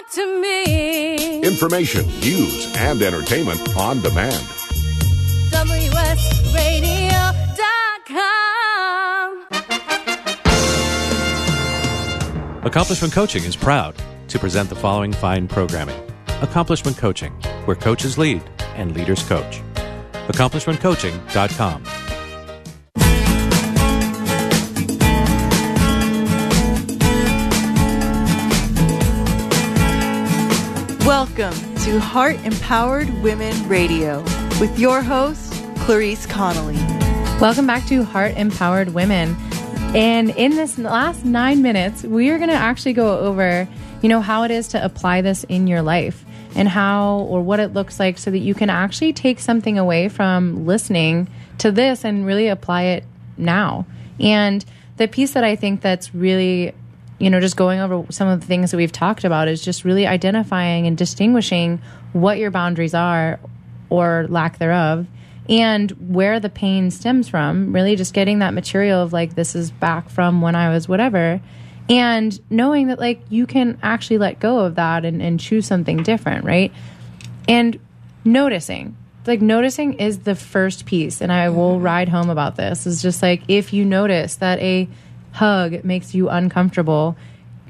talk to me. Information, news, and entertainment on demand. WSRadio.com. Accomplishment Coaching is proud to present the following fine programming Accomplishment Coaching, where coaches lead and leaders coach. AccomplishmentCoaching.com. Welcome to Heart Empowered Women Radio with your host, Clarice Connolly. Welcome back to Heart Empowered Women. And in this last nine minutes, we are going to actually go over, you know, how it is to apply this in your life and how or what it looks like so that you can actually take something away from listening to this and really apply it now. And the piece that I think that's really you know, just going over some of the things that we've talked about is just really identifying and distinguishing what your boundaries are or lack thereof and where the pain stems from. Really just getting that material of like, this is back from when I was whatever. And knowing that like you can actually let go of that and, and choose something different, right? And noticing. Like noticing is the first piece, and I will mm-hmm. ride home about this. Is just like if you notice that a hug makes you uncomfortable,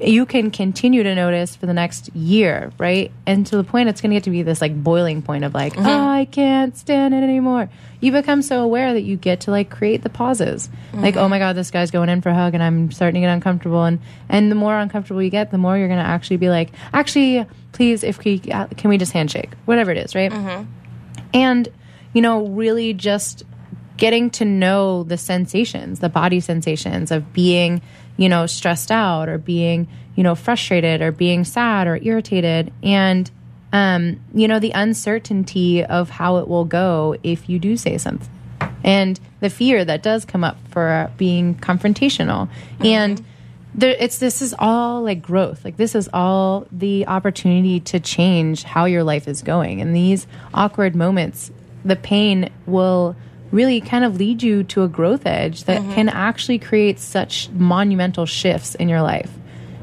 you can continue to notice for the next year, right? And to the point it's going to get to be this like boiling point of like, oh, I can't stand it anymore. You become so aware that you get to like create the pauses. Mm-hmm. Like, oh my god, this guy's going in for a hug and I'm starting to get uncomfortable and and the more uncomfortable you get, the more you're going to actually be like, actually, please if we uh, can we just handshake? Whatever it is, right? Mm-hmm. And you know, really just getting to know the sensations, the body sensations of being, you know, stressed out or being, you know, frustrated or being sad or irritated and um, you know, the uncertainty of how it will go if you do say something. And the fear that does come up for being confrontational. And there, it's this is all like growth. Like this is all the opportunity to change how your life is going. And these awkward moments, the pain will really kind of lead you to a growth edge that mm-hmm. can actually create such monumental shifts in your life.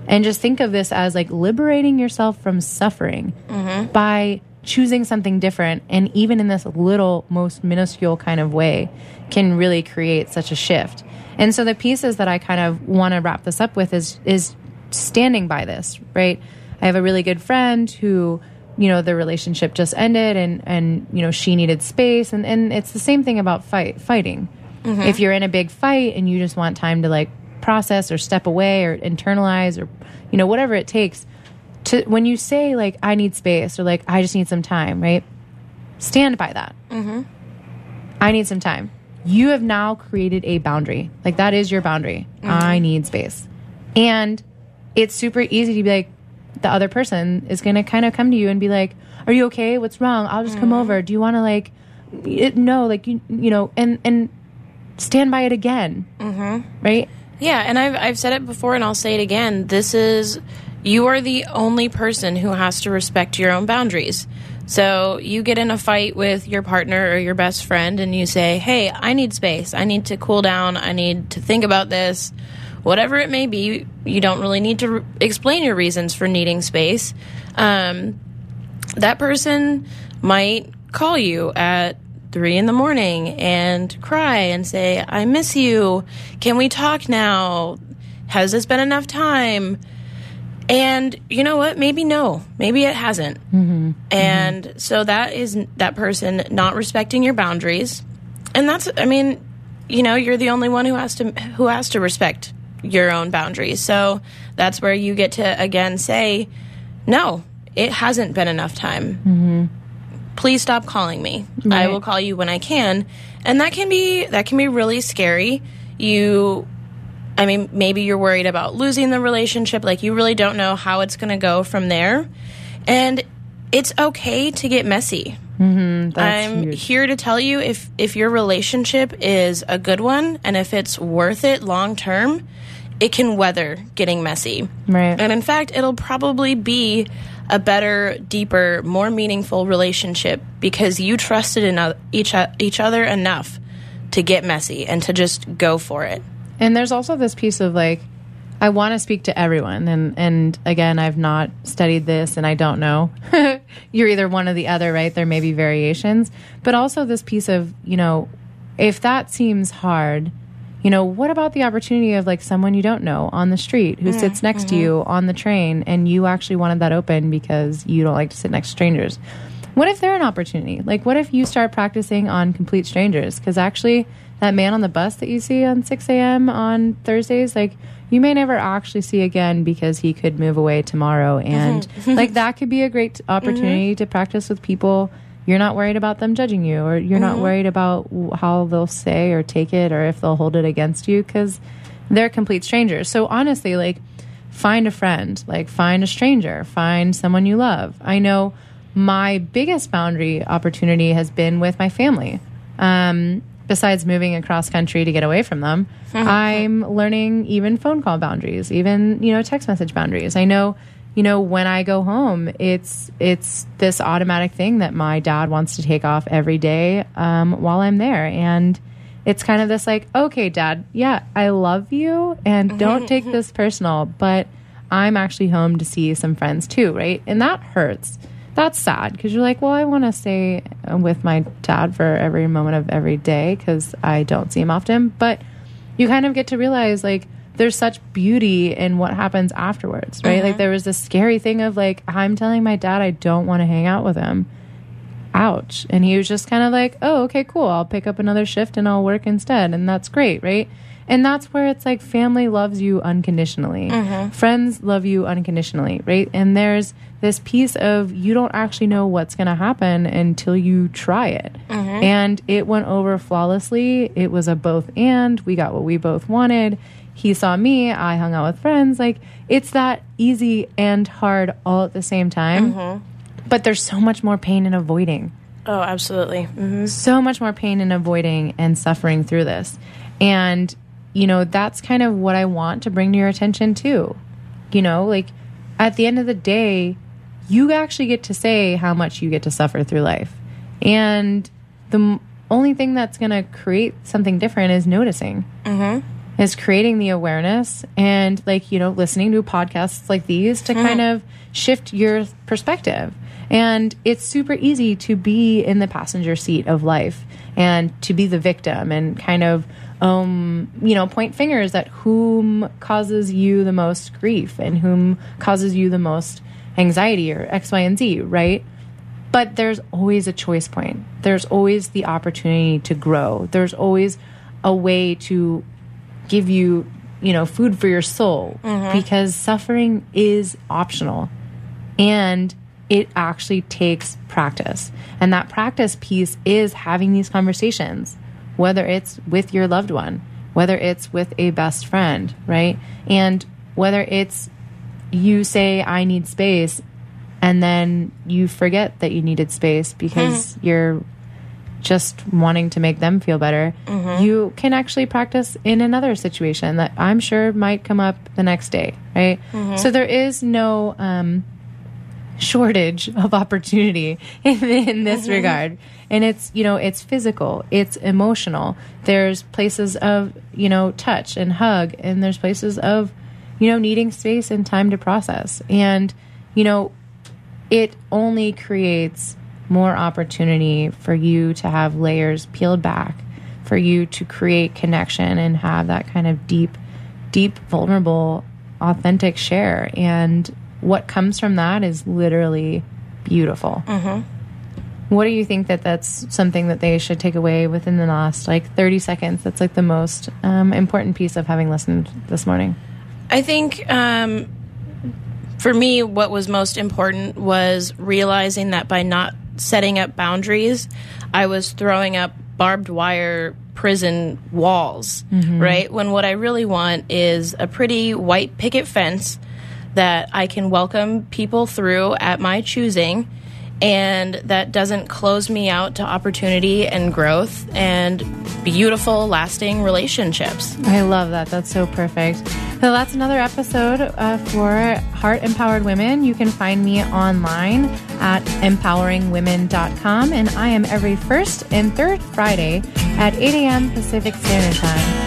And just think of this as like liberating yourself from suffering mm-hmm. by choosing something different. And even in this little, most minuscule kind of way, can really create such a shift. And so the pieces that I kind of want to wrap this up with is is standing by this, right? I have a really good friend who, you know, the relationship just ended and and you know, she needed space and and it's the same thing about fight fighting. Mm-hmm. If you're in a big fight and you just want time to like process or step away or internalize or you know, whatever it takes to when you say like I need space or like I just need some time, right? Stand by that. Mm-hmm. I need some time. You have now created a boundary. Like that is your boundary. Mm-hmm. I need space. And it's super easy to be like, the other person is going to kind of come to you and be like, "Are you okay? What's wrong? I'll just come over. Do you want to like, it, no, like you, you know, and and stand by it again, mm-hmm. right? Yeah, and I've I've said it before and I'll say it again. This is you are the only person who has to respect your own boundaries. So you get in a fight with your partner or your best friend and you say, "Hey, I need space. I need to cool down. I need to think about this." Whatever it may be, you don't really need to re- explain your reasons for needing space. Um, that person might call you at three in the morning and cry and say, I miss you. Can we talk now? Has this been enough time? And you know what? Maybe no. Maybe it hasn't. And so that is that person not respecting your boundaries. And that's, I mean, you know, you're the only one who has to who has to respect your own boundaries. So that's where you get to again say, no, it hasn't been enough time. Mm-hmm. Please stop calling me. I will call you when I can. And that can be that can be really scary. You I mean, maybe you're worried about losing the relationship. Like, you really don't know how it's going to go from there. And it's okay to get messy. Mm-hmm. That's I'm huge. here to tell you if, if your relationship is a good one and if it's worth it long term, it can weather getting messy. Right. And in fact, it'll probably be a better, deeper, more meaningful relationship because you trusted in each, each other enough to get messy and to just go for it. And there's also this piece of like, I want to speak to everyone, and and again, I've not studied this, and I don't know. You're either one or the other, right? There may be variations, but also this piece of you know, if that seems hard, you know, what about the opportunity of like someone you don't know on the street who mm, sits next to mm-hmm. you on the train, and you actually wanted that open because you don't like to sit next to strangers? What if they're an opportunity? Like, what if you start practicing on complete strangers? Because actually, that man on the bus that you see on 6 a.m. on Thursdays, like, you may never actually see again because he could move away tomorrow. Mm-hmm. And, like, that could be a great opportunity mm-hmm. to practice with people. You're not worried about them judging you, or you're not mm-hmm. worried about how they'll say or take it, or if they'll hold it against you because they're complete strangers. So, honestly, like, find a friend, like find a stranger, find someone you love. I know my biggest boundary opportunity has been with my family. Um, besides moving across country to get away from them, uh-huh. I'm learning even phone call boundaries, even you know text message boundaries. I know, you know, when I go home, it's it's this automatic thing that my dad wants to take off every day um, while I'm there, and it's kind of this like, okay, dad, yeah, I love you, and mm-hmm, don't take mm-hmm. this personal, but I'm actually home to see some friends too, right? And that hurts. That's sad because you're like, well, I want to stay with my dad for every moment of every day because I don't see him often. But you kind of get to realize like there's such beauty in what happens afterwards, right? Like mm-hmm. there was this scary thing of like, I'm telling my dad I don't want to hang out with him ouch. And he was just kind of like, oh, okay, cool. I'll pick up another shift and I'll work instead. And that's great, right? And that's where it's like family loves you unconditionally. Mm-hmm. Friends love you unconditionally, right? And there's this piece of you don't actually know what's going to happen until you try it. Mm-hmm. And it went over flawlessly. It was a both and. We got what we both wanted. He saw me, I hung out with friends. Like it's that easy and hard all at the same time. Mm-hmm. But there's so much more pain in avoiding Oh, absolutely. hmm so much more pain in avoiding and suffering through this. And, you know, that's kind of what I want to bring to your attention too. You know, like at the end of the day, you actually get to say how much you get to suffer through life. And the m- only thing that's going to create something different is noticing. Mm-hmm. Is creating the awareness and, like, you know, listening to podcasts like these to kind mm-hmm. of shift your perspective. And it's super easy to be in the passenger seat of life and to be the victim and kind of, um, you know, point fingers at whom causes you the most grief and whom causes you the most anxiety or X, Y, and Z, right? But there's always a choice point. There's always the opportunity to grow. There's always a way to give you, you know, food for your soul because suffering is optional and it actually takes practice. And that practice piece is having these conversations, whether it's with your loved one, whether it's with a best friend, right? And whether it's you say, I need space, and then you forget that you needed space because mm-hmm. you're just wanting to make them feel better, mm-hmm. you can actually practice in another situation that I'm sure might come up the next day, right? Mm-hmm. So there is no um, shortage of opportunity in, in this mm-hmm. regard. And it's, you know, it's physical, it's emotional. There's places of, you know, touch and hug, and there's places of, you know, needing space and time to process. And, you know, it only creates more opportunity for you to have layers peeled back, for you to create connection and have that kind of deep, deep, vulnerable, authentic share. And what comes from that is literally beautiful. What do you think that that's something that they should take away within the last like 30 seconds? That's like the most um, important piece of having listened this morning. I think um, for me, what was most important was realizing that by not setting up boundaries, I was throwing up barbed wire prison walls, right? When what I really want is a pretty white picket fence that I can welcome people through at my choosing and that doesn't close me out to opportunity and growth and beautiful, lasting relationships. I love that. That's so perfect. So that's another episode uh, for Heart Empowered Women. You can find me online at empoweringwomen.com, and I am every first and third Friday at 8 a.m. Pacific Standard Time.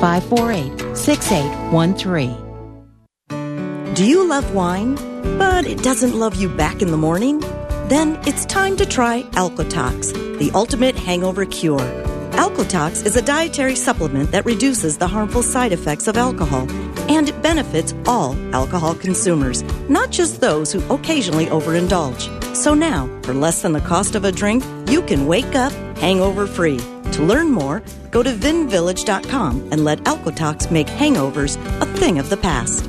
548 6813. Do you love wine, but it doesn't love you back in the morning? Then it's time to try Alcotox, the ultimate hangover cure. Alcotox is a dietary supplement that reduces the harmful side effects of alcohol, and it benefits all alcohol consumers, not just those who occasionally overindulge. So now, for less than the cost of a drink, you can wake up hangover free. To learn more, go to vinvillage.com and let Alcotox make hangovers a thing of the past.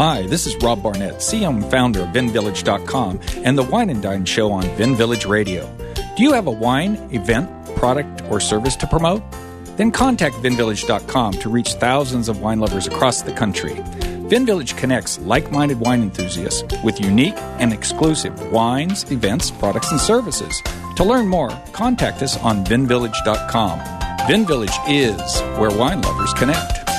Hi, this is Rob Barnett, and founder of VinVillage.com and the Wine and Dine Show on Vin Village Radio. Do you have a wine, event, product, or service to promote? Then contact VinVillage.com to reach thousands of wine lovers across the country. VinVillage connects like minded wine enthusiasts with unique and exclusive wines, events, products, and services. To learn more, contact us on VinVillage.com. VinVillage is where wine lovers connect.